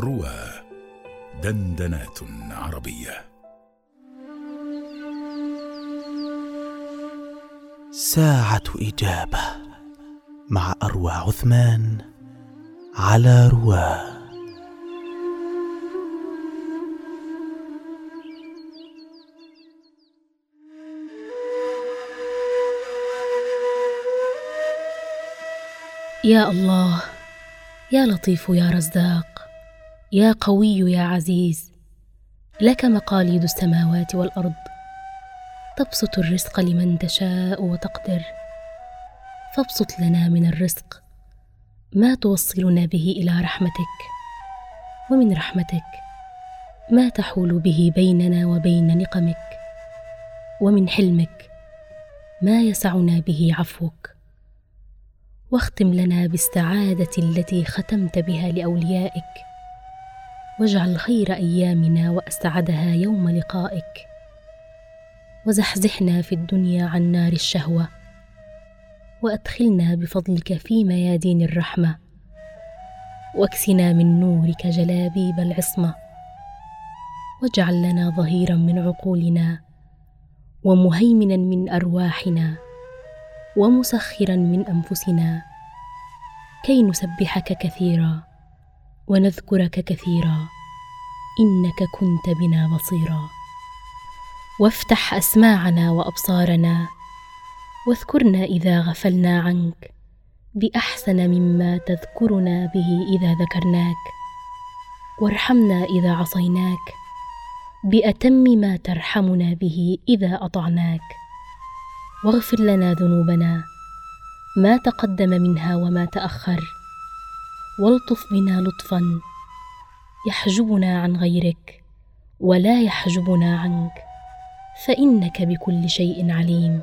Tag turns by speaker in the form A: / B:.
A: روى دندنات عربية.
B: ساعة إجابة مع أروى عثمان على رواه
C: يا الله يا لطيف يا رزاق يا قوي يا عزيز لك مقاليد السماوات والأرض تبسط الرزق لمن تشاء وتقدر فابسط لنا من الرزق ما توصلنا به إلى رحمتك ومن رحمتك ما تحول به بيننا وبين نقمك ومن حلمك ما يسعنا به عفوك. واختم لنا بالسعادة التي ختمت بها لأوليائك. واجعل خير أيامنا وأسعدها يوم لقائك. وزحزحنا في الدنيا عن نار الشهوة. وأدخلنا بفضلك في ميادين الرحمة. واكسنا من نورك جلابيب العصمة. واجعل لنا ظهيرا من عقولنا. ومهيمنا من أرواحنا. ومسخرا من أنفسنا. كي نسبحك كثيرا ونذكرك كثيرا إنك كنت بنا بصيرا. وافتح أسماعنا وأبصارنا واذكرنا إذا غفلنا عنك بأحسن مما تذكرنا به إذا ذكرناك. وارحمنا إذا عصيناك بأتم ما ترحمنا به إذا أطعناك. واغفر لنا ذنوبنا ما تقدم منها وما تأخر. والطف بنا لطفا. يحجبنا عن غيرك ولا يحجبنا عنك. فإنك بكل شيء عليم.